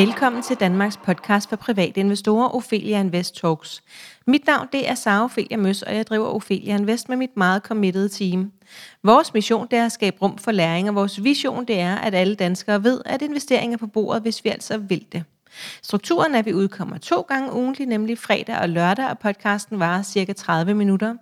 Velkommen til Danmarks podcast for private investorer, Ophelia Invest Talks. Mit navn det er Sara Ophelia Møs, og jeg driver Ophelia Invest med mit meget committed team. Vores mission det er at skabe rum for læring, og vores vision det er, at alle danskere ved, at investeringer er på bordet, hvis vi altså vil det. Strukturen er, at vi udkommer to gange ugentlig, nemlig fredag og lørdag, og podcasten varer cirka 30 minutter.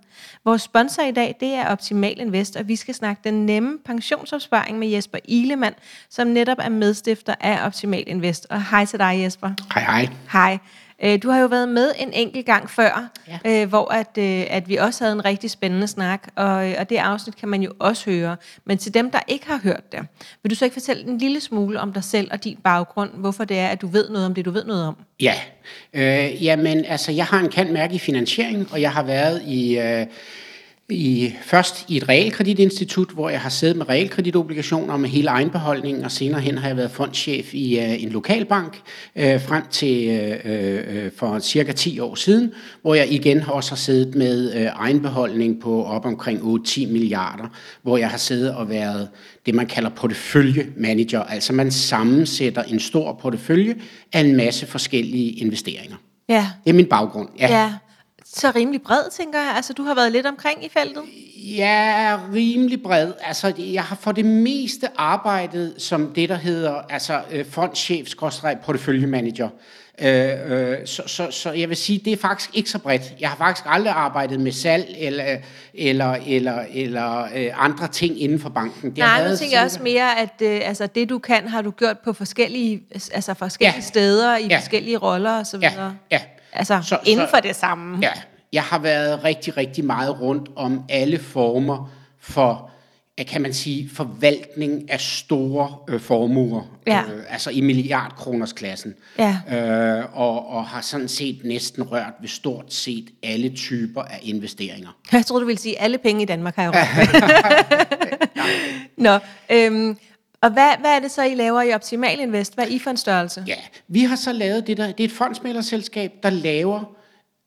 Vores sponsor i dag, det er Optimal Invest, og vi skal snakke den nemme pensionsopsparing med Jesper Ilemann, som netop er medstifter af Optimal Invest. Og hej til dig, Jesper. Hej, hej. Hej. Øh, du har jo været med en enkelt gang før, ja. øh, hvor at, øh, at vi også havde en rigtig spændende snak, og, og det afsnit kan man jo også høre. Men til dem, der ikke har hørt det, vil du så ikke fortælle en lille smule om dig selv og din baggrund, hvorfor det er, at du ved noget om det, du ved noget om? Ja, øh, jamen altså, jeg har en kendt mærke i finansiering, og jeg har været i... Øh, i, først i et realkreditinstitut, hvor jeg har siddet med realkreditobligationer med hele egenbeholdningen, og senere hen har jeg været fondschef i uh, en lokalbank uh, frem til uh, uh, for cirka 10 år siden, hvor jeg igen også har siddet med uh, egenbeholdning på op omkring 8-10 milliarder, hvor jeg har siddet og været det, man kalder porteføljemanager, altså man sammensætter en stor portefølje af en masse forskellige investeringer. Ja. Det er min baggrund. Ja. ja så rimelig bred, tænker jeg. Altså, du har været lidt omkring i feltet. Ja, rimelig bred. Altså, jeg har for det meste arbejdet som det, der hedder altså, øh, fondschef, porteføljemanager. Øh, øh, så, så, så jeg vil sige, det er faktisk ikke så bredt. Jeg har faktisk aldrig arbejdet med salg eller, eller, eller, eller øh, andre ting inden for banken. Det Nej, nu tænker jeg også mere, at øh, altså, det du kan, har du gjort på forskellige, altså forskellige ja. steder, i ja. forskellige roller osv. Ja, ja. Altså så, inden så, for det samme. Ja, jeg har været rigtig, rigtig meget rundt om alle former for, kan man sige, forvaltning af store øh, formuer. Ja. Øh, altså i milliardkroners klassen. Ja. Øh, og, og har sådan set næsten rørt ved stort set alle typer af investeringer. Jeg tror du ville sige, alle penge i Danmark har jeg rørt Nå, øhm, og hvad, hvad er det så, I laver i Optimal Invest? Hvad er I for en størrelse? Ja, vi har så lavet det der, det er et fondsmælerselskab, der laver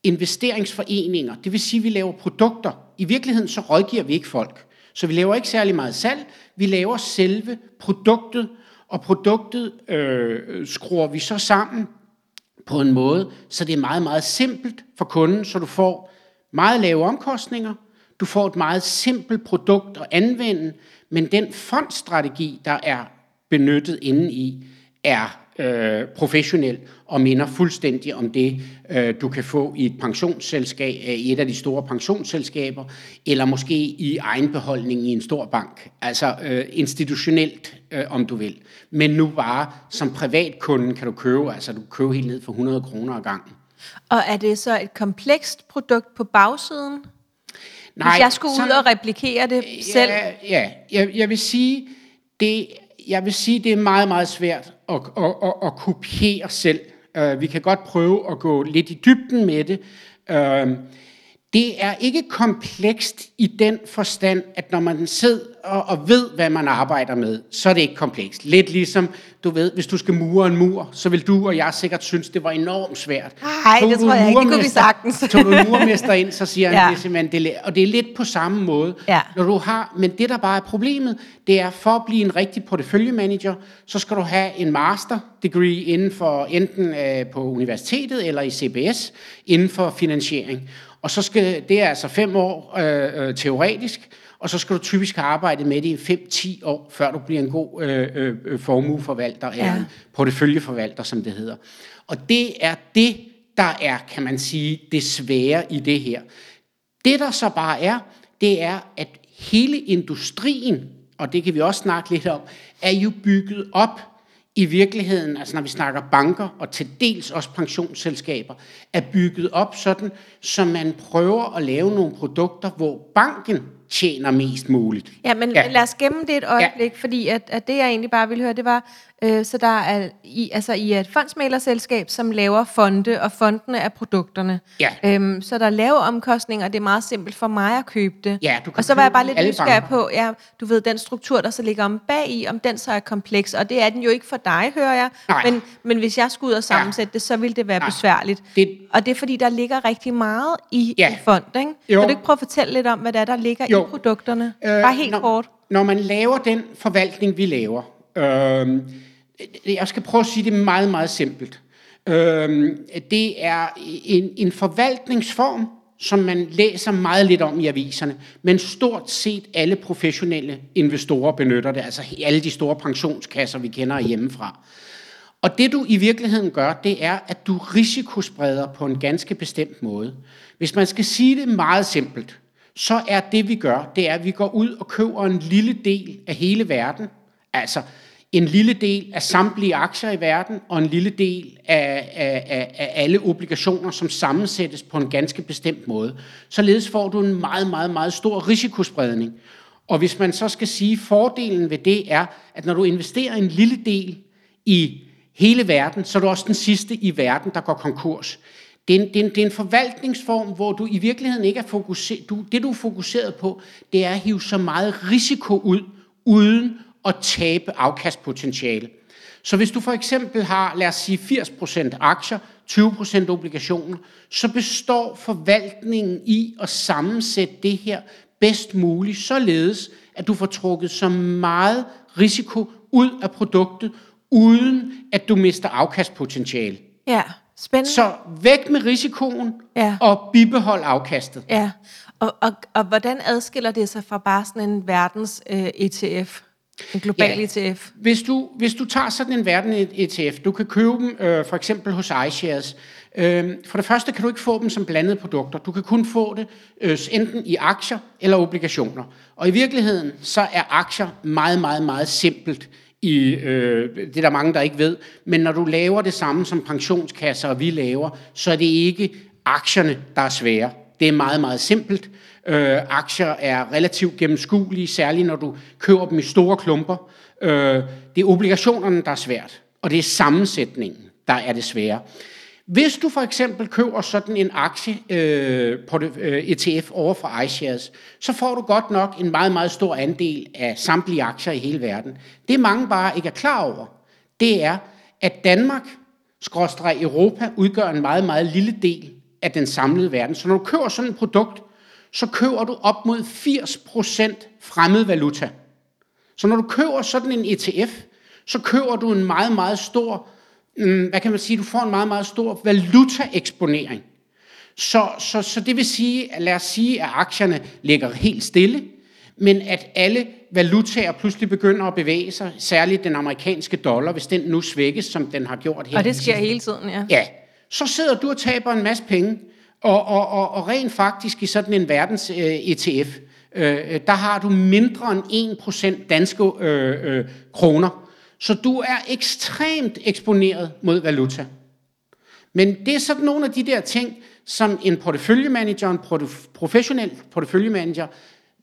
investeringsforeninger. Det vil sige, at vi laver produkter. I virkeligheden så rådgiver vi ikke folk. Så vi laver ikke særlig meget salg. Vi laver selve produktet, og produktet øh, skruer vi så sammen på en måde, så det er meget, meget simpelt for kunden, så du får meget lave omkostninger, du får et meget simpelt produkt at anvende, men den fondstrategi, der er benyttet inde i, er øh, professionel og minder fuldstændig om det, øh, du kan få i et pensionsselskab, øh, i et af de store pensionsselskaber, eller måske i egenbeholdning i en stor bank. Altså øh, institutionelt, øh, om du vil. Men nu bare som privatkunde kan du købe, altså du kan købe helt ned for 100 kroner ad gangen. Og er det så et komplekst produkt på bagsiden? Nej, Hvis jeg skulle sådan, ud og replikere det ja, selv? Ja, jeg, jeg vil sige, det, jeg vil sige, det er meget, meget svært at, at, at, at kopiere selv. Uh, vi kan godt prøve at gå lidt i dybden med det. Uh, det er ikke komplekst i den forstand, at når man sidder og, og ved, hvad man arbejder med, så er det ikke komplekst. Lidt ligesom, du ved, hvis du skal mure en mur, så vil du og jeg sikkert synes, det var enormt svært. Nej, det tror jeg ikke, det kunne vi sagtens. tog du en murmester ind, så siger han, ja. det er simpelthen, det, og det er lidt på samme måde. Ja. Når du har, men det, der bare er problemet, det er, for at blive en rigtig porteføljemanager, så skal du have en master degree inden for enten øh, på universitetet eller i CBS, inden for finansiering. Og så skal, det er altså fem år øh, øh, teoretisk, og så skal du typisk have arbejdet med det i 5-10 år, før du bliver en god øh, øh, øh, formueforvalter, ja. eller en porteføljeforvalter, som det hedder. Og det er det, der er, kan man sige, det svære i det her. Det, der så bare er, det er, at hele industrien, og det kan vi også snakke lidt om, er jo bygget op i virkeligheden, altså når vi snakker banker og til dels også pensionsselskaber, er bygget op sådan, så man prøver at lave nogle produkter, hvor banken tjener mest muligt. Ja, men ja. lad os gemme det et øjeblik, ja. fordi at, at det jeg egentlig bare ville høre, det var, øh, så der er i, altså i et fondsmælerselskab, som laver fonde, og fondene er produkterne. Ja. Øhm, så der er lave omkostninger, og det er meget simpelt for mig at købe det. Ja, du kan og så var jeg bare lidt nysgerrig på, ja, du ved, den struktur, der så ligger om bag i, om den så er kompleks, og det er den jo ikke for dig, hører jeg. Nej. Men, men hvis jeg skulle ud og sammensætte ja. det, så ville det være Nej. besværligt. Det... Og det er fordi, der ligger rigtig meget i ja. en fond, ikke? Jo. Kan du ikke prøve at fortælle lidt om, hvad der er, der ligger jo. i produkterne? Øh, bare helt når, kort. Når man laver den forvaltning, vi laver, øh, jeg skal prøve at sige det meget, meget simpelt. Øh, det er en, en forvaltningsform, som man læser meget lidt om i aviserne, men stort set alle professionelle investorer benytter det, altså alle de store pensionskasser, vi kender hjemmefra. Og det du i virkeligheden gør, det er, at du risikospreder på en ganske bestemt måde. Hvis man skal sige det meget simpelt, så er det vi gør, det er, at vi går ud og køber en lille del af hele verden, altså en lille del af samtlige aktier i verden, og en lille del af, af, af, af alle obligationer, som sammensættes på en ganske bestemt måde. Således får du en meget, meget, meget stor risikospredning. Og hvis man så skal sige, fordelen ved det er, at når du investerer en lille del i hele verden, så er du også den sidste i verden, der går konkurs. Det er, en, det, er en, det er en forvaltningsform, hvor du i virkeligheden ikke er fokuseret. Du, det, du er fokuseret på, det er at hive så meget risiko ud, uden at tabe afkastpotentiale. Så hvis du for eksempel har, lad os sige, 80% aktier, 20% obligationer, så består forvaltningen i at sammensætte det her bedst muligt, således at du får trukket så meget risiko ud af produktet, uden at du mister afkastpotentiale. Ja, spændende. Så væk med risikoen Ja. og bibehold afkastet. Ja, og, og, og hvordan adskiller det sig fra bare sådan en verdens øh, ETF? En global E Ja. ETF? Hvis du, hvis du tager sådan en verden ETF, du kan købe dem øh, for eksempel hos iShares. Øh, for det første kan du ikke få dem som blandede produkter. Du kan kun få det øh, enten i aktier eller obligationer. Og i virkeligheden så er aktier meget, meget, meget simpelt. I, øh, det er der mange, der ikke ved. Men når du laver det samme som pensionskasser og vi laver, så er det ikke aktierne, der er svære. Det er meget, meget simpelt. Øh, aktier er relativt gennemskuelige, særligt når du køber dem i store klumper. Øh, det er obligationerne, der er svært, og det er sammensætningen, der er det svære. Hvis du for eksempel køber sådan en aktie øh, på det, øh, ETF over fra iShares, så får du godt nok en meget, meget stor andel af samtlige aktier i hele verden. Det mange bare ikke er klar over, det er, at Danmark, skråstreg Europa, udgør en meget, meget lille del af den samlede verden. Så når du køber sådan et produkt, så køber du op mod 80% fremmed valuta. Så når du køber sådan en ETF, så køber du en meget, meget stor, hvad kan man sige, du får en meget, meget stor valutaeksponering. Så, så, så det vil sige, at lad os sige, at aktierne ligger helt stille, men at alle valutaer pludselig begynder at bevæge sig, særligt den amerikanske dollar, hvis den nu svækkes, som den har gjort her. Og det de sker hele tiden, ja. Ja, så sidder du og taber en masse penge, og, og, og, og rent faktisk i sådan en verdens øh, ETF, øh, der har du mindre end 1% danske øh, øh, kroner. Så du er ekstremt eksponeret mod valuta. Men det er sådan nogle af de der ting, som en porteføljemanager, en professionel porteføljemanager,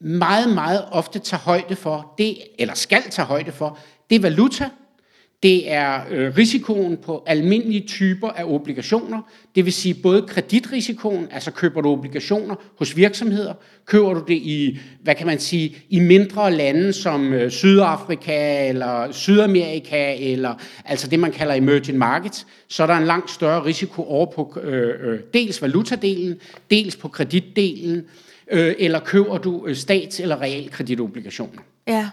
meget, meget ofte tager højde for, det, eller skal tage højde for, det er valuta, det er øh, risikoen på almindelige typer af obligationer, det vil sige både kreditrisikoen, altså køber du obligationer hos virksomheder, køber du det i, hvad kan man sige, i mindre lande som øh, Sydafrika eller Sydamerika, eller altså det man kalder emerging markets, så er der en langt større risiko over på øh, øh, dels valutadelen, dels på kreditdelen, øh, eller køber du øh, stats- eller realkreditobligationer. Ja,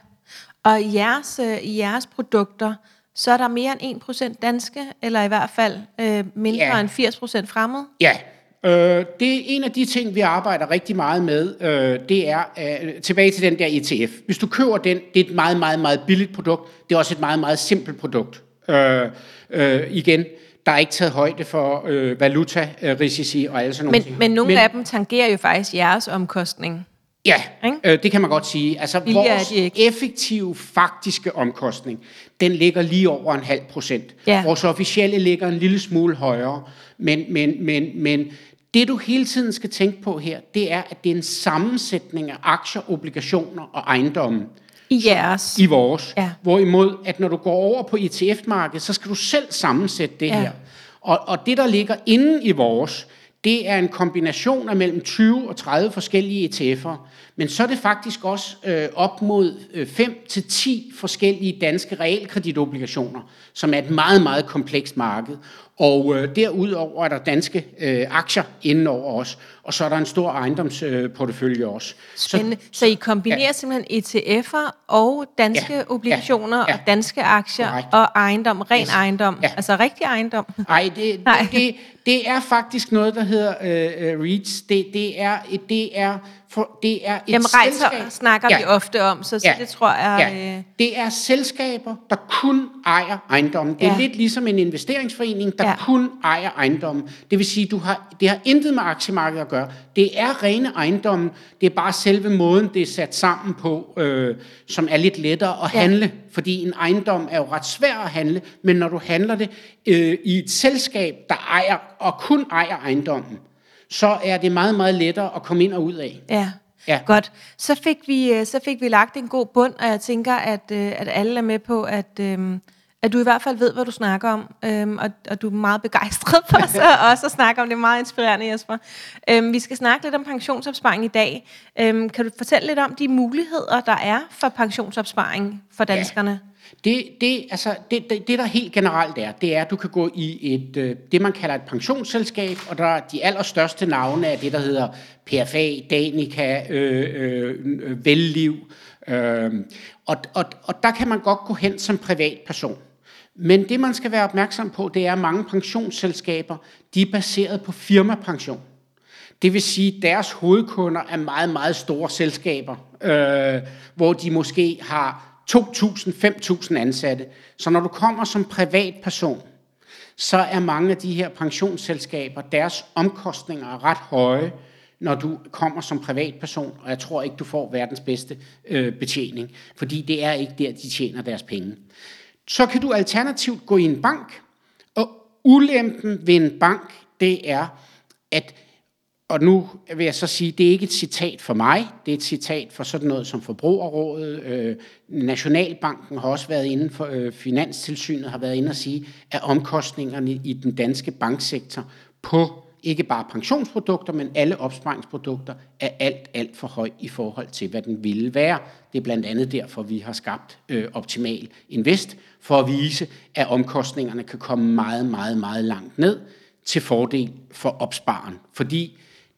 og jeres, øh, i jeres produkter, så er der mere end 1% danske, eller i hvert fald øh, mindre Ja. end 80% fremmed. Ja, øh, det er en af de ting, vi arbejder rigtig meget med. Øh, det er øh, tilbage til den der ETF. Hvis du køber den, det er et meget, meget, meget billigt produkt. Det er også et meget, meget simpelt produkt. Øh, øh, igen, der er ikke taget højde for øh, valutarisici og alle sådan nogle Men, ting. men nogle af dem tangerer jo faktisk jeres omkostning. Ja, Ikke? øh, det kan man godt sige. Altså, Billigere er vores de ikke. effektive faktiske omkostning, den ligger lige over en halv procent. Ja. Vores officielle ligger en lille smule højere, men, men, men, men det du hele tiden skal tænke på her, det er, at det er en sammensætning af aktier, obligationer og ejendomme I jeres. i vores. Ja. Hvorimod, at når du går over på ETF-markedet, så skal du selv sammensætte det Ja. her. Og, og det, der ligger inde i vores, det er en kombination af mellem 20 og 30 forskellige ETF'er. Men så er det faktisk også øh, op mod øh, 5 til 10 forskellige danske realkreditobligationer, som er et meget, meget komplekst marked. Og øh, derudover er der danske øh, aktier indenover også. os, og så er der en stor ejendomsportefølje øh, også. Spændende. Så, så I kombinerer ja. simpelthen ETF'er og danske ja. obligationer ja. Ja. og danske aktier Correct. og ejendom, ren yes. ejendom, ja. altså rigtig ejendom? Ej, det, Nej, det, det, det er faktisk noget, der hedder øh, REITs. Det, det, er, det er for det er et Jamen, rejser selskab. snakker ja. vi ofte om, så, så ja. det tror jeg... Ja. Øh... Det er selskaber, der kun ejer ejendommen. Det er ja. lidt ligesom en investeringsforening, der ja. kun ejer ejendommen. Det vil sige, du har, det har intet med aktiemarkedet at gøre. Det er rene ejendommen. Det er bare selve måden, det er sat sammen på, øh, som er lidt lettere at ja. handle. Fordi en ejendom er jo ret svær at handle, men når du handler det øh, i et selskab, der ejer og kun ejer ejendommen, så er det meget, meget lettere at komme ind og ud af. Ja. Ja. Godt. Så fik, vi, øh, så fik vi lagt en god bund, og jeg tænker, at, øh, at alle er med på, at, øhm, at du i hvert fald ved, hvad du snakker om, øhm, og, og du er meget begejstret for os, også at snakke om det. er meget inspirerende, Jesper. Øhm, vi skal snakke lidt om pensionsopsparing i dag. Øhm, kan du fortælle lidt om de muligheder, der er for pensionsopsparing for danskerne? Ja. Det, det, altså, det, det, det, der helt generelt er, det er, at du kan gå i et, øh, det, man kalder et pensionsselskab, og der er de allerstørste navne af det, der hedder PFA, Danica, øh, øh, Velliv. Øh, og, og, og der kan man godt gå hen som privatperson. Men det, man skal være opmærksom på, det er, at mange pensionsselskaber, de er baseret på firmapension. Det vil sige, at deres hovedkunder er meget, meget store selskaber, øh, hvor de måske har 2.000-5.000 ansatte. Så når du kommer som privatperson, så er mange af de her pensionsselskaber, deres omkostninger er ret høje, når du kommer som privatperson, og jeg tror ikke, du får verdens bedste øh, betjening, fordi det er ikke der, de tjener deres penge. Så kan du alternativt gå i en bank, og ulempen ved en bank, det er, at og nu vil jeg så sige, det er ikke et citat for mig, det er et citat for sådan noget som Forbrugerrådet. Øh, Nationalbanken har også været inde for, øh, Finanstilsynet har været inde og sige, at omkostningerne i den danske banksektor på ikke bare pensionsprodukter, men alle opsparingsprodukter er alt, alt for høj i forhold til, hvad den ville være. Det er blandt andet derfor, vi har skabt øh, Optimal Invest, for at vise, at omkostningerne kan komme meget, meget, meget langt ned til fordel for opsparen. Fordi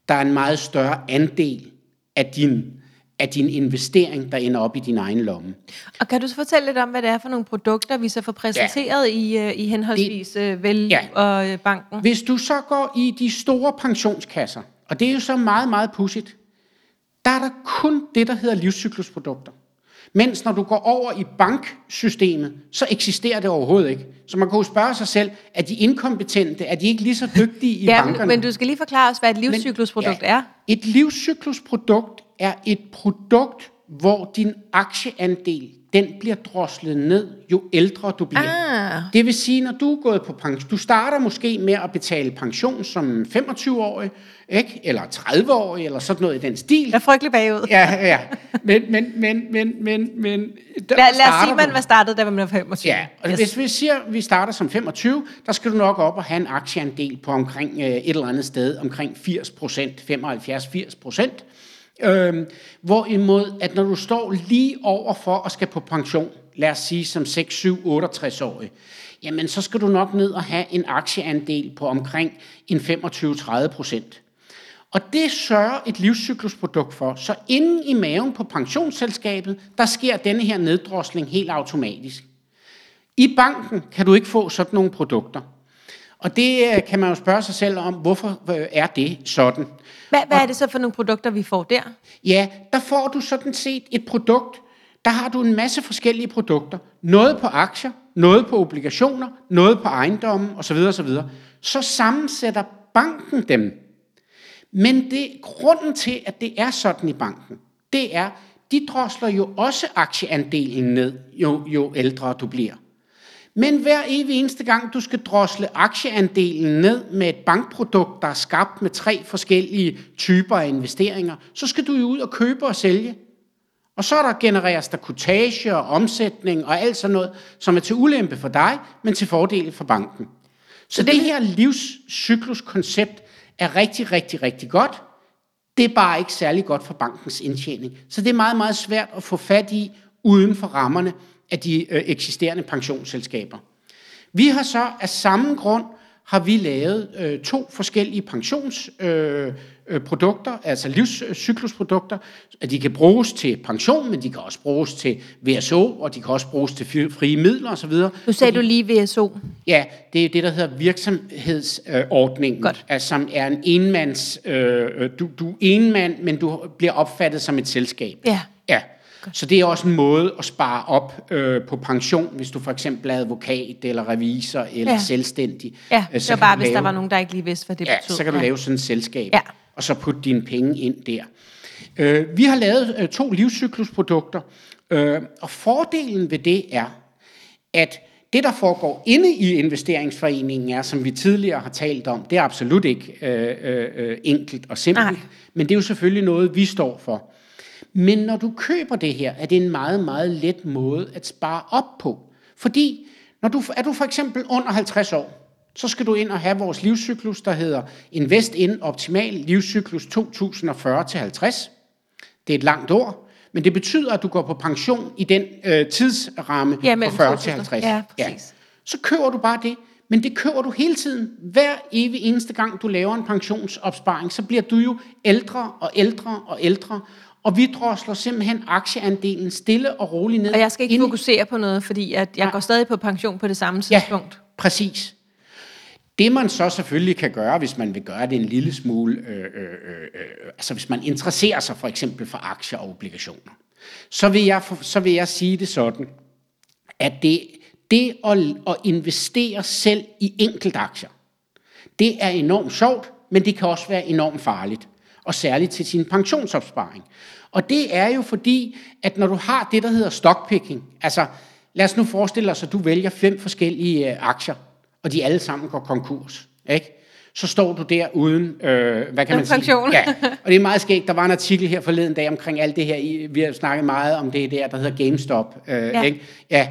der er en meget større andel af din, af din investering, der ender op i din egen lomme. Og kan du så fortælle lidt om, hvad det er for nogle produkter, vi så får præsenteret ja. i, uh, i henholdsvis det, uh, Vel ja. og uh, banken? Hvis du så går i de store pensionskasser, og det er jo så meget, meget pudsigt, der er der kun det, der hedder livscyklusprodukter. Mens når du går over i banksystemet, så eksisterer det overhovedet ikke. Så man kan jo spørge sig selv, er de inkompetente, er de ikke lige så dygtige i ja, bankerne? Men du skal lige forklare os, hvad et livscyklusprodukt men, ja, er. Et livscyklusprodukt er et produkt, hvor din aktieandel den bliver droslet ned, jo ældre du bliver. Ah. Det vil sige, når du er gået på pension, du starter måske med at betale pension som 25-årig, ikke? eller 30-årig, eller sådan noget i den stil. Jeg er frygtelig bagud. Ja, ja. Men, men, men, men, men, men der lad, lad os sige, man var startet, da man var 25. Ja, og yes. hvis vi siger, at vi starter som 25, der skal du nok op og have en aktieandel på omkring øh, et eller andet sted, omkring 80 procent, 75-80 procent. Øhm, hvorimod, at når du står lige over for at skal på pension, lad os sige som 6, 7, 68 årig, jamen så skal du nok ned og have en aktieandel på omkring en 25-30 procent. Og det sørger et livscyklusprodukt for. Så inden i maven på pensionsselskabet, der sker denne her neddrosling helt automatisk. I banken kan du ikke få sådan nogle produkter. Og det øh, kan man jo spørge sig selv om, hvorfor øh, er det sådan? Hvad, hvad er det så for nogle produkter, vi får der? Ja, der får du sådan set et produkt, der har du en masse forskellige produkter. Noget på aktier, noget på obligationer, noget på ejendommen osv. osv. Så sammensætter banken dem. Men det grunden til, at det er sådan i banken, det er, de drosler jo også aktieandelen ned, jo, jo ældre du bliver. Men hver evig eneste gang, du skal drosle aktieandelen ned med et bankprodukt, der er skabt med tre forskellige typer af investeringer, så skal du jo ud og købe og sælge. Og så er der genereres der kutage og omsætning og alt sådan noget, som er til ulempe for dig, men til fordel for banken. Så, så det, det her livscykluskoncept er rigtig, rigtig, rigtig godt. Det er bare ikke særlig godt for bankens indtjening. Så det er meget, meget svært at få fat i uden for rammerne af de øh, eksisterende pensionsselskaber. Vi har så af samme grund har vi lavet øh, to forskellige pensionsprodukter, øh, øh, altså livscyklusprodukter. At de kan bruges til pension, men de kan også bruges til VSO, og de kan også bruges til fri- frie midler osv. Nu sagde du lige VSO. Ja, det er det, der hedder virksomhedsordningen, Godt. altså, som er en enmands... Øh, øh, du, du er enmand, men du bliver opfattet som et selskab. Ja. Ja. Så det er også en måde at spare op øh, på pension, hvis du for eksempel er advokat, eller revisor, eller Ja. ja. selvstændig. Ja, Øh, det så var kan bare, du hvis der lave- var nogen, der ikke lige vidste, hvad det Ja, betød. så kan du lave sådan et selskab, Ja. og så putte dine penge ind der. Øh, vi har lavet øh, to livscyklusprodukter, øh, og fordelen ved det er, at det, der foregår inde i investeringsforeningen, er, som vi tidligere har talt om, det er absolut ikke øh, øh, øh, enkelt og simpelt, Nej. men det er jo selvfølgelig noget, vi står for. Men når du køber det her, er det en meget, meget let måde at spare op på. Fordi når du, er du for eksempel under 50 år, så skal du ind og have vores livscyklus, der hedder Invest in Optimal Livscyklus 2040-50. Det er et langt ord, men det betyder, at du går på pension i den øh, tidsramme Ja, fra mellem 40 til 2000. 50. Ja, præcis. Så køber du bare det, men det køber du hele tiden. Hver evig eneste gang, du laver en pensionsopsparing, så bliver du jo ældre og ældre og ældre, og vi drosler simpelthen aktieandelen stille og roligt ned. Og jeg skal ikke Inde- fokusere på noget, fordi at jeg Nej. går stadig på pension på det samme Ja, tidspunkt. præcis. Det man så selvfølgelig kan gøre, hvis man vil gøre det en lille smule, øh, øh, øh, øh, altså hvis man interesserer sig for eksempel for aktier og obligationer, så vil jeg, så vil jeg sige det sådan, at det, det at, at investere selv i enkeltaktier, det er enormt sjovt, men det kan også være enormt farligt. Og særligt til sin pensionsopsparing. Og det er jo fordi, at når du har det, der hedder stockpicking, altså lad os nu forestille os, at du vælger fem forskellige øh, aktier, og de alle sammen går konkurs. Ikke? Så står du der uden, øh, hvad kan man pension. sige? Ja, og det er meget skægt. Der var en artikel her forleden dag omkring alt det her. Vi har snakket meget om det der, der hedder GameStop. Øh, Ja. ikke? ja.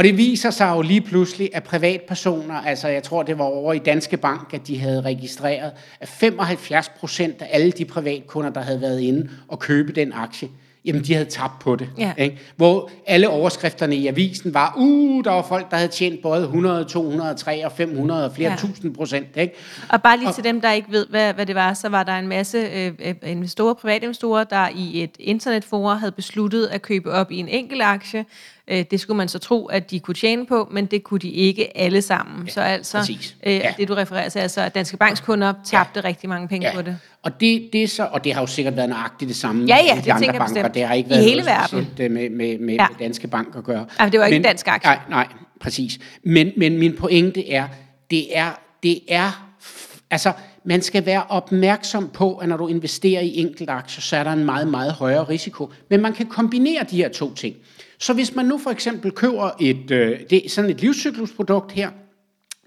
Og det viser sig jo lige pludselig, at privatpersoner, altså jeg tror det var over i Danske Bank, at de havde registreret, at 75 procent af alle de privatkunder, der havde været inde og købe den aktie, jamen de havde tabt på det. Ja. Ikke? Hvor alle overskrifterne i avisen var, uh, der var folk, der havde tjent både 100, 200, 300 og 500 og flere Ja. tusind procent. Ikke? Og bare lige til dem, der ikke ved, hvad, hvad det var, så var der en masse øh, øh, investorer, privatinvestorer, der i et internetforum havde besluttet at købe op i en enkelt aktie. Øh, det skulle man så tro, at de kunne tjene på, men det kunne de ikke alle sammen. Ja, så altså, præcis. øh, Ja. det du refererer til, altså at Danske Banks kunder tabte ja. rigtig mange penge Ja. på det. Og det, det er så, og det har jo sikkert været nøjagtigt det samme Ja, ja, i det de andre banker. Det har ikke I været hele noget verden. øh, med, med, med, Ja. med Danske Bank at gøre. Ja, det var ikke en dansk aktie. Nej, nej, præcis. Men, men min pointe er, det er, det er, altså, man skal være opmærksom på, at når du investerer i enkeltaktier, så er der en meget, meget højere risiko. Men man kan kombinere de her to ting. Så hvis man nu for eksempel køber et, øh, det, er sådan et livscyklusprodukt her,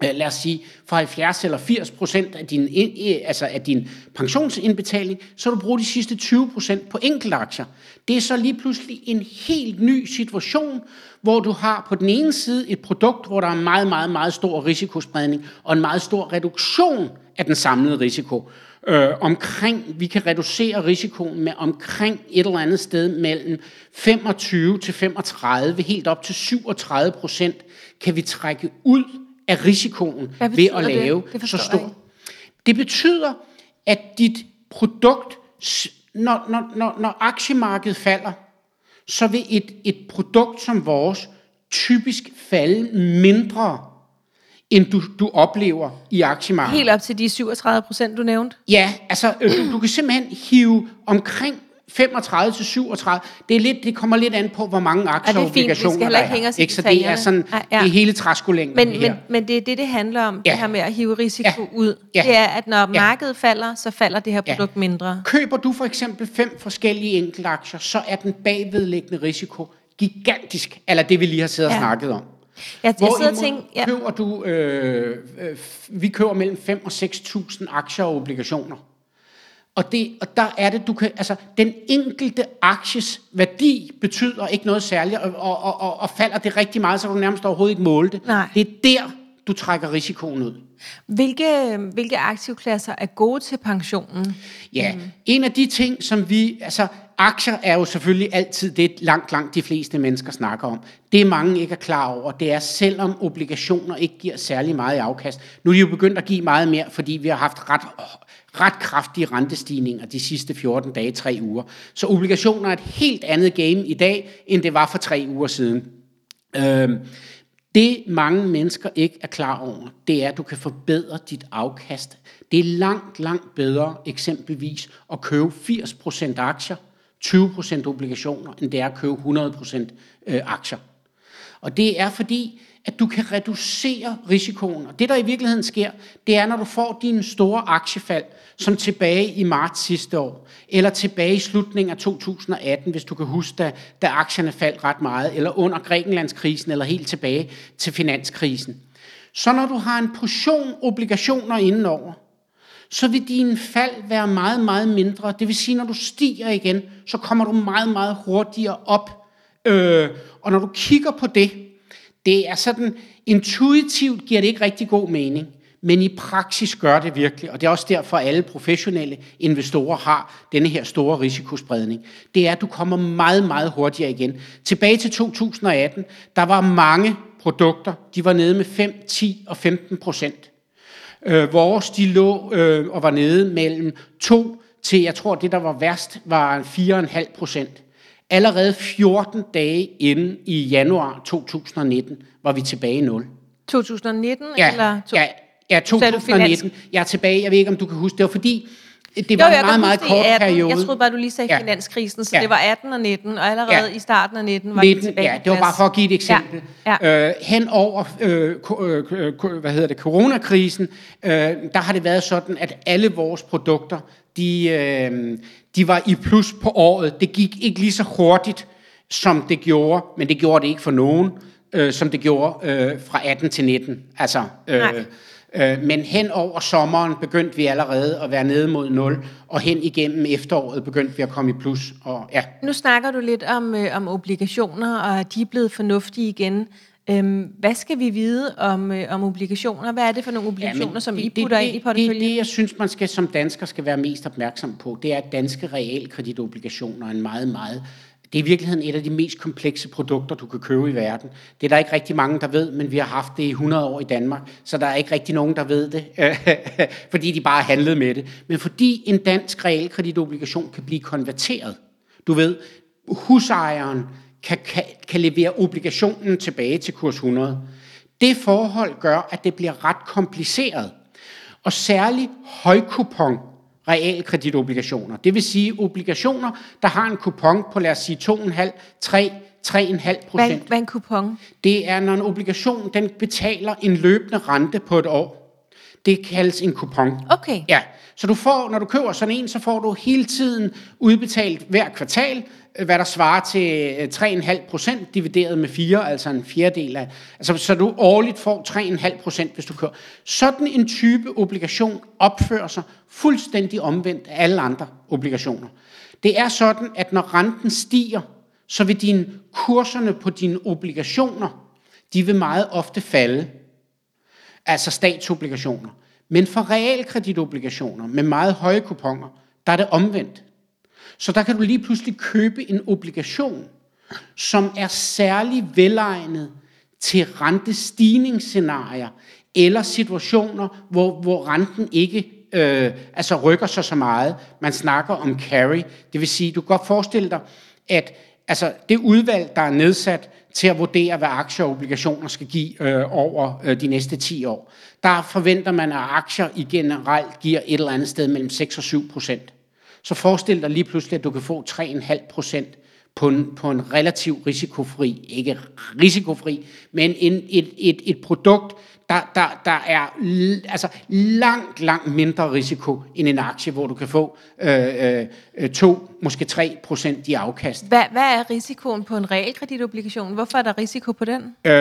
øh, lad os sige, for 70 eller 80 procent af din, øh, altså af din pensionsindbetaling, så du bruger de sidste 20 procent på enkeltaktier. Det er så lige pludselig en helt ny situation, hvor du har på den ene side et produkt, hvor der er meget, meget, meget stor risikospredning og en meget stor reduktion af den samlede risiko. Øh, omkring, vi kan reducere risikoen med omkring et eller andet sted mellem 25 til 35, helt op til 37 procent, kan vi trække ud af risikoen ved at det? lave Det forstår så stor. Det betyder, at dit produkt, når, når, når, når aktiemarkedet falder, så vil et, et produkt som vores typisk falde mindre, end du, du oplever i aktiemarkedet. Helt op til de 37 procent, du nævnte. Ja, altså øh, du, du kan simpelthen hive omkring 35 til 37. Det, er lidt, det kommer lidt an på, hvor mange aktier det er og obligationer der ikke hænge er. os Ikke? Så det er sådan, Nej, ja. det er hele træskolængden Men, det men, her. men det er det, det handler om, Ja. det her med at hive risiko Ja. ud. Ja. Det er, at når Ja. markedet falder, så falder det her Ja. produkt mindre. Køber du for eksempel fem forskellige enkeltaktier, så er den bagvedliggende risiko gigantisk, eller det vi lige har siddet og Ja. snakket om. Jeg, jeg sidder og tænker, ja, køber du, øh, øh, vi køber mellem 5 og 6.000 aktier og obligationer. Og, det, og der er det, du kan, altså den enkelte akties værdi betyder ikke noget særligt, og, og, og, og, og falder det rigtig meget, så kan du nærmest overhovedet ikke måle det. Nej. Det er der, du trækker risikoen ud. hvilke, hvilke aktivklasser er gode til pensionen? Ja, mm. en af de ting, som vi, altså aktier er jo selvfølgelig altid det, langt, langt de fleste mennesker snakker om. Det mange ikke er klar over, det er, selvom obligationer ikke giver særlig meget i afkast. Nu er de jo begyndt at give meget mere, fordi vi har haft ret, ret kraftige rentestigninger de sidste 14 dage, 3 uger. Så obligationer er et helt andet game i dag, end det var for tre uger siden. Øhm, det mange mennesker ikke er klar over, det er, at du kan forbedre dit afkast. Det er langt, langt bedre eksempelvis at købe 80% aktier, 20% obligationer, end det er at købe 100% øh, aktier. Og det er fordi, at du kan reducere risikoen. Og det, der i virkeligheden sker, det er, når du får dine store aktiefald, som tilbage i marts sidste år, eller tilbage i slutningen af 2018, hvis du kan huske, da, da aktierne faldt ret meget, eller under Grækenlandskrisen, eller helt tilbage til finanskrisen. Så når du har en portion obligationer indenover, så vil din fald være meget, meget mindre. Det vil sige, når du stiger igen, så kommer du meget, meget hurtigere op. Øh, og når du kigger på det, det er sådan, intuitivt giver det ikke rigtig god mening, men i praksis gør det virkelig, og det er også derfor, at alle professionelle investorer har denne her store risikospredning. Det er, at du kommer meget, meget hurtigere igen. Tilbage til 2018, der var mange produkter, de var nede med 5, 10 og 15 procent. Øh, vores, de lå øh, og var nede mellem 2 til, jeg tror, det der var værst, var 4,5 procent. Allerede 14 dage inden i januar 2019 var vi tilbage i 0. 2019? Ja, eller to... ja, ja 2019. Jeg er tilbage, jeg ved ikke, om du kan huske, det var fordi, det var jo, en meget, meget kort 18. periode. Jeg troede bare, du lige sagde Ja. ja. finanskrisen, så Ja. det var 18 og 19, og allerede Ja. ja. i starten af 19 var 19, vi tilbage ja, det var bare for at give et eksempel. Ja, Øh, hen over øh, øh, ko- hvad hedder det, coronakrisen, øh, der har det været sådan, at alle vores produkter, de, øh, de var i plus på året. Det gik ikke lige så hurtigt, som det gjorde, men det gjorde det ikke for nogen, øh, som det gjorde øh, fra 18 til 19. Altså, øh, Nej. Øh, men hen over sommeren begyndte vi allerede at være nede mod 0, og hen igennem efteråret begyndte vi at komme i plus. Og, ja. Nu snakker du lidt om, øh, om obligationer, og at de er blevet fornuftige igen. Øhm, hvad skal vi vide om, øh, om obligationer? Hvad er det for nogle obligationer, men som det- I det- putter det, ind i Det, porteføljen? det, jeg synes, man skal som dansker skal være mest opmærksom på, det er, at danske realkreditobligationer er en meget, meget... Det er i virkeligheden et af de mest komplekse produkter, du kan købe i verden. Det er der ikke rigtig mange, der ved, men vi har haft det i 100 år i Danmark, så der er ikke rigtig nogen, der ved det, fordi de bare handlede med det. Men fordi en dansk realkreditobligation kan blive konverteret, du ved, husejeren kan, kan, kan levere obligationen tilbage til kurs 100. Det forhold gør, at det bliver ret kompliceret. Og særligt højkupon realkreditobligationer. Det vil sige obligationer, der har en kupon på, lad os sige, 2,5, 3, 3,5 Hvad, procent. hvad er en kupon? Det er, når en obligation den betaler en løbende rente på et år. Det kaldes en kupon. Okay. Ja, så du får, når du køber sådan en, så får du hele tiden udbetalt hver kvartal, øh, hvad der svarer til øh, 3,5 procent divideret med 4, altså en fjerdedel af, altså så du årligt får 3,5 procent, hvis du kører. Sådan en type obligation opfører sig fuldstændig omvendt af alle andre obligationer. Det er sådan, at når renten stiger, så vil dine kurserne på dine obligationer, de vil meget ofte falde altså statsobligationer. Men for realkreditobligationer med meget høje kuponer, der er det omvendt. Så der kan du lige pludselig købe en obligation, som er særlig velegnet til rentestigningsscenarier eller situationer, hvor, hvor renten ikke øh, altså rykker sig så meget. Man snakker om carry. Det vil sige, du kan godt forestille dig, at altså, det udvalg, der er nedsat til at vurdere, hvad aktier og obligationer skal give øh, over øh, de næste 10 år, der forventer man, at aktier i generelt giver et eller andet sted mellem 6 og 7 procent. Så forestil dig lige pludselig, at du kan få 3,5 procent på en, på en relativt risikofri, ikke risikofri, men en, et, et, et produkt, der, der, der er altså langt, langt mindre risiko end en aktie, hvor du kan få øh, øh, 2, måske 3 procent i afkast. Hvad, hvad er risikoen på en realkreditobligation? Hvorfor er der risiko på den? Øh,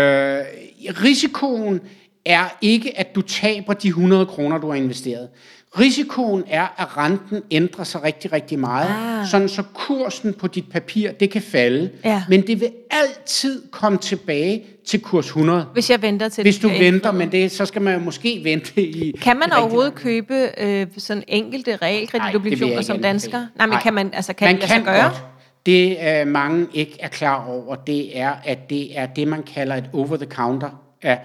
risikoen er ikke, at du taber de 100 kroner, du har investeret. Risikoen er, at renten ændrer sig rigtig, rigtig meget, Ah. sådan så kursen på dit papir, det kan falde, Ja. men det vil altid komme tilbage til kurs 100. Hvis jeg venter til Hvis du venter, indfriet. men det, så skal man jo måske vente i... Kan man overhovedet købe øh, sådan enkelte realkreditobligationer som dansker? Nej, men Nej. kan man, altså, kan man det kan gøre? Godt. Det øh, mange ikke er klar over, det er, at det er det, man kalder et over-the-counter. Ja,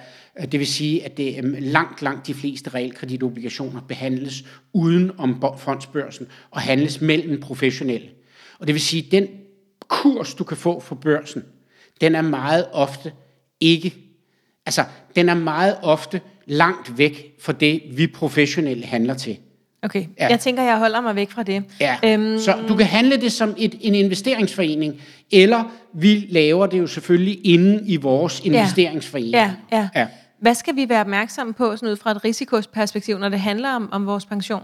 det vil sige, at det, øhm, langt, langt de fleste realkreditobligationer behandles uden om fondsbørsen og handles mellem professionelle. Og det vil sige, at den kurs, du kan få fra børsen, den er meget ofte ikke, altså den er meget ofte langt væk fra det, vi professionelle handler til. Okay, Ja. jeg tænker, jeg holder mig væk fra det. Ja, Øhm, så du kan handle det som et, en investeringsforening, eller vi laver det jo selvfølgelig inde i vores investeringsforening. Ja, ja. ja. Hvad skal vi være opmærksomme på sådan ud fra et risikosperspektiv, når det handler om, om vores pension?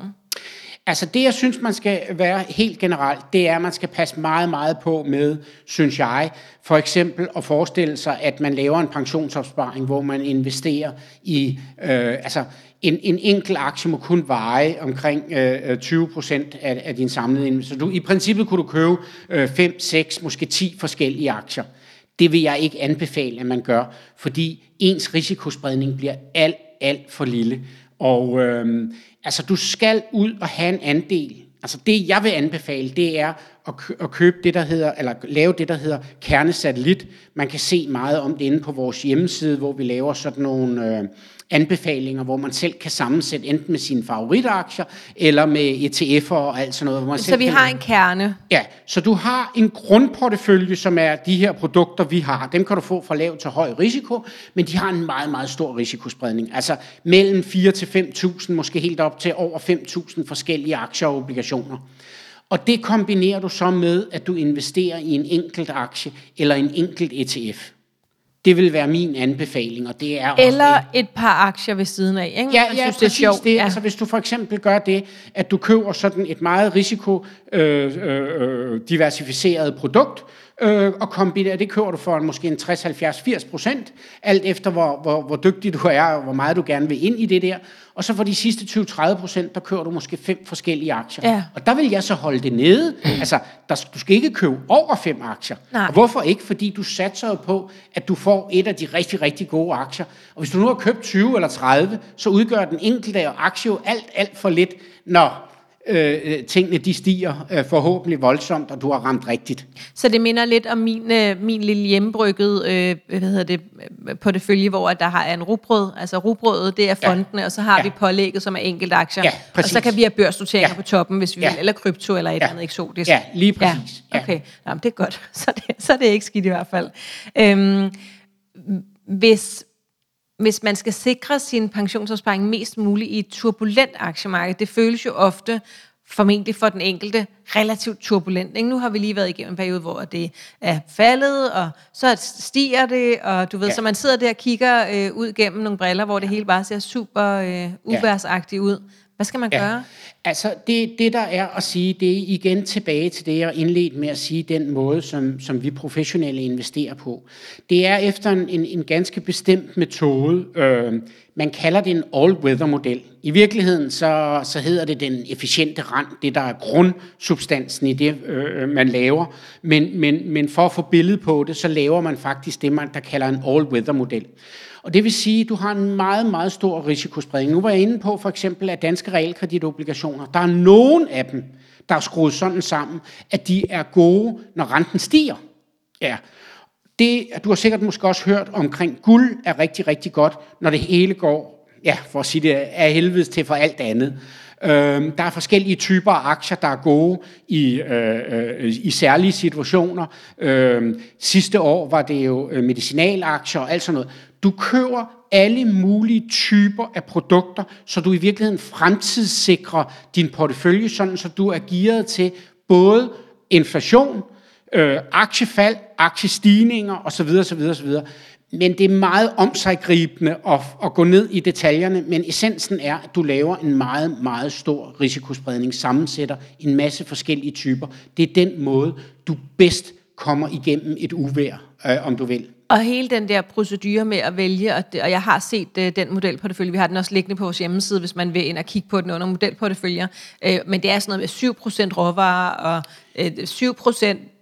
Altså det, jeg synes, man skal være helt generelt, det er, at man skal passe meget, meget på med, synes jeg, for eksempel at forestille sig, at man laver en pensionsopsparing, hvor man investerer i, øh, altså en, en enkelt aktie må kun veje omkring øh, øh 20 procent af, af din samlede investering. Så du, i princippet kunne du købe øh, 5, 6, måske 10 forskellige aktier. Det vil jeg ikke anbefale, at man gør, fordi ens risikospredning bliver alt, alt for lille. Og øh, altså, du skal ud og have en andel. Altså det, jeg vil anbefale, det er at, at købe det, der hedder, eller lave det, der hedder kernesatellit. Man kan se meget om det inde på vores hjemmeside, hvor vi laver sådan nogle øh, anbefalinger, hvor man selv kan sammensætte enten med sine favoritaktier, eller med ETF'er og alt sådan noget. Hvor man Så selv vi kan har en kerne. Ja, så du har en grundportefølje, som er de her produkter, vi har. Dem kan du få fra lav til høj risiko, men de har en meget, meget stor risikospredning. Altså mellem 4 til 5.000, måske helt op til over 5.000 forskellige aktier og obligationer. Og det kombinerer du så med, at du investerer i en enkelt aktie eller en enkelt ETF. Det vil være min anbefaling, og det er også Eller det. et par aktier ved siden af, ikke? Ja, ja synes, præcis det er sjovt. det. Ja. Altså, hvis du for eksempel gør det, at du køber sådan et meget risiko øh, øh, øh, diversificeret produkt, øh, og kombinerer, det køber du for en, måske en 60, 70, 80 procent, alt efter hvor, hvor, hvor dygtig du er, og hvor meget du gerne vil ind i det der. Og så for de sidste 20-30 procent, der køber du måske fem forskellige aktier. Ja. Og der vil jeg så holde det nede. Altså, der, du skal ikke købe over fem aktier. Nej. Og hvorfor ikke? Fordi du satser jo på, at du får et af de rigtig, rigtig gode aktier. Og hvis du nu har købt 20 eller 30, så udgør den enkelte aktie jo alt, alt for lidt, når øh, tingene de stiger øh, forhåbentlig voldsomt, og du har ramt rigtigt. Så det minder lidt om min, øh, min lille hjemmebrygget øh, hvad hedder det, øh, portefølje, hvor der har en rugbrød. Altså rugbrødet, det er Ja. fondene, og så har Ja. vi pålægget, som er enkelte aktier. Ja, og så kan vi have børsnoteringer Ja. på toppen, hvis vi Ja. vil, eller krypto, eller et Ja. andet eksotisk. Ja, lige præcis. Ja. Ja. Okay, Nå, men det er godt. Så det, så det er ikke skidt i hvert fald. Øhm, hvis, hvis man skal sikre sin pensionsopsparing mest muligt i et turbulent aktiemarked, det føles jo ofte, formentlig for den enkelte, relativt turbulent. Ikke? Nu har vi lige været igennem en periode, hvor det er faldet, og så stiger det, og du ved, Ja. så man sidder der og kigger øh, ud gennem nogle briller, hvor det hele bare ser super øh, uværsagtigt ud. Hvad skal man Ja. gøre? Altså, det, det der er at sige, det er igen tilbage til det, jeg indledte med at sige, den måde, som, som vi professionelle investerer på. Det er efter en, en, en ganske bestemt metode. Øh, man kalder det en all-weather-model. I virkeligheden, så, så hedder det den efficiente rand, det der er grundsubstansen i det, øh, man laver. Men, men, men for at få billede på det, så laver man faktisk det, man der kalder en all-weather-model. Og det vil sige, at du har en meget, meget stor risikospredning. Nu var jeg inde på for eksempel, at danske realkreditobligationer, der er nogen af dem, der er skruet sådan sammen, at de er gode, når renten stiger. Ja. Det, du har sikkert måske også hørt omkring guld er rigtig, rigtig godt, når det hele går, ja, for at sige det, er helvedes til for alt andet. Øhm, der er forskellige typer af aktier, der er gode i, øh, øh i særlige situationer. Øh, sidste år var det jo øh, medicinalaktier og alt sådan noget. Du køber alle mulige typer af produkter, så du i virkeligheden fremtidssikrer din portefølje, sådan så du er gearet til både inflation, øh, aktiefald, aktiestigninger osv. osv., osv. Men det er meget omsaggribende at, at gå ned i detaljerne, men essensen er, at du laver en meget, meget stor risikospredning, sammensætter en masse forskellige typer. Det er den måde, du bedst kommer igennem et uvær, øh, om du vil. Og hele den der procedure med at vælge, og, det, og jeg har set uh, den modelportefølje, vi har den også liggende på vores hjemmeside, hvis man vil ind og kigge på den under modelporteføljer. Uh, men det er sådan noget med 7% råvarer og øh, uh, 7%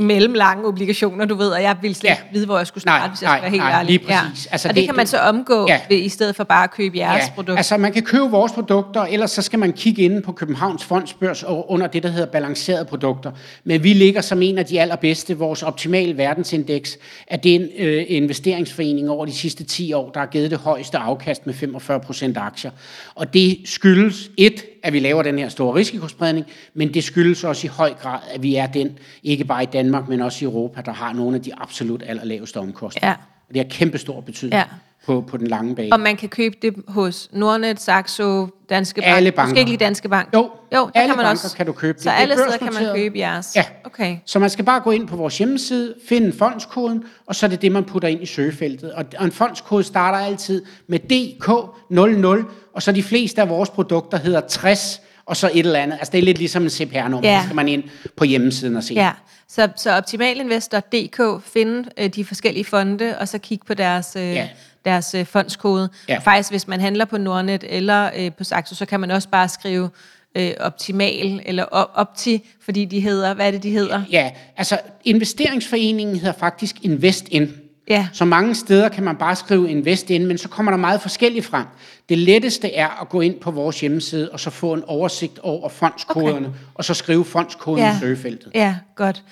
mellemlange obligationer, du ved, og jeg ville slet ikke vide, hvor jeg skulle starte, Nej, hvis jeg skal være helt nej, ærlig. lige præcis. Ja. Altså, og det, det- kan man så omgå, Ja. ved, i stedet for bare at købe jeres Ja, produkt. altså man kan købe vores produkter, ellers så skal man kigge inde på Københavns Fondsbørs og under det, der hedder balancerede produkter. Men vi ligger som en af de allerbedste. Vores optimale verdensindeks er den øh, investeringsforening over de sidste 10 år, der har givet det højeste afkast med 45 procent aktier. Og det skyldes et, at vi laver den her store risikospredning, men det skyldes også i høj grad, at vi er den, ikke bare i Danmark, men også i Europa, der har nogle af de absolut allerlaveste omkostninger. Ja. Og det har kæmpestor betydning Ja. På, på den lange bane. Og man kan købe det hos Nordnet, Saxo, Danske Bank. Alle banker. Måske ikke lige Danske Bank. Jo, jo der alle kan man banker også. kan du købe det. Så Det alle steder kan man købe jeres. Ja. Okay. Så man skal bare gå ind på vores hjemmeside, finde fondskoden, og så er det det, man putter ind i søgefeltet. Og en fondskode starter altid med DK00, og så de fleste af vores produkter hedder 60, og så et eller andet. Altså det er lidt ligesom en CPR-nummer. Ja. Ja. Så skal man ind på hjemmesiden og se. Ja, så, så optimalinvestor.dk, finde øh, de forskellige fonde, og så kigge på deres, øh, Ja. Deres øh, fondskode. Ja. Og faktisk, hvis man handler på Nordnet eller øh, på Saxo, så kan man også bare skrive øh, optimal eller op- opti, fordi de hedder, hvad er det, de hedder? Ja, altså investeringsforeningen hedder faktisk InvestIn. Ja. Så mange steder kan man bare skrive InvestIn, men så kommer der meget forskelligt frem. Det letteste er at gå ind på vores hjemmeside, og så få en oversigt over fondskoderne, okay. og så skrive fondskoden i søgefeltet. Ja, godt.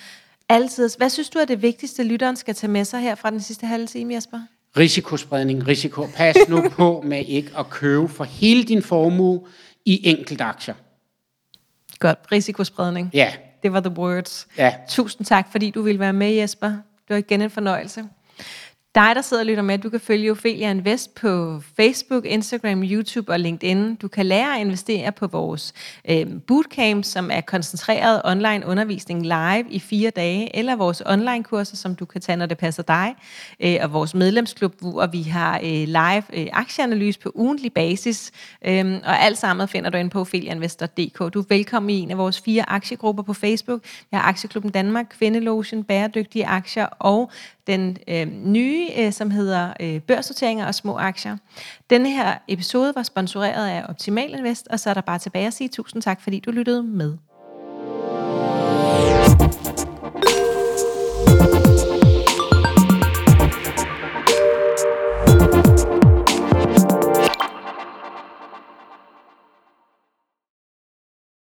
Altid. Hvad synes du er det vigtigste, lytteren skal tage med sig her fra den sidste halve time, Jesper? Risikospredning, risiko. Pas nu på med ikke at købe for hele din formue i enkelte aktier. Godt. Risikospredning. Ja, Det var the words. Ja. Tusind tak, fordi du ville være med, Jesper. Det var igen en fornøjelse. Dig, der sidder og lytter med, du kan følge Ophelia Invest på Facebook, Instagram, YouTube og LinkedIn. Du kan lære at investere på vores øh, bootcamp, som er koncentreret online undervisning live i fire dage, eller vores online-kurser, som du kan tage, når det passer dig, øh, og vores medlemsklub, hvor vi har øh, live øh, aktieanalyse på ugentlig basis, øh, og alt sammen finder du ind på opheliainvestor.dk. Du er velkommen i en af vores fire aktiegrupper på Facebook. Vi har Aktieklubben Danmark, Kvindelogen, Bæredygtige Aktier og den øh, nye, øh, som hedder øh, Børsnoteringer og Små Aktier. Denne her episode var sponsoreret af Optimal Invest, og så er der bare tilbage at sige tusind tak, fordi du lyttede med.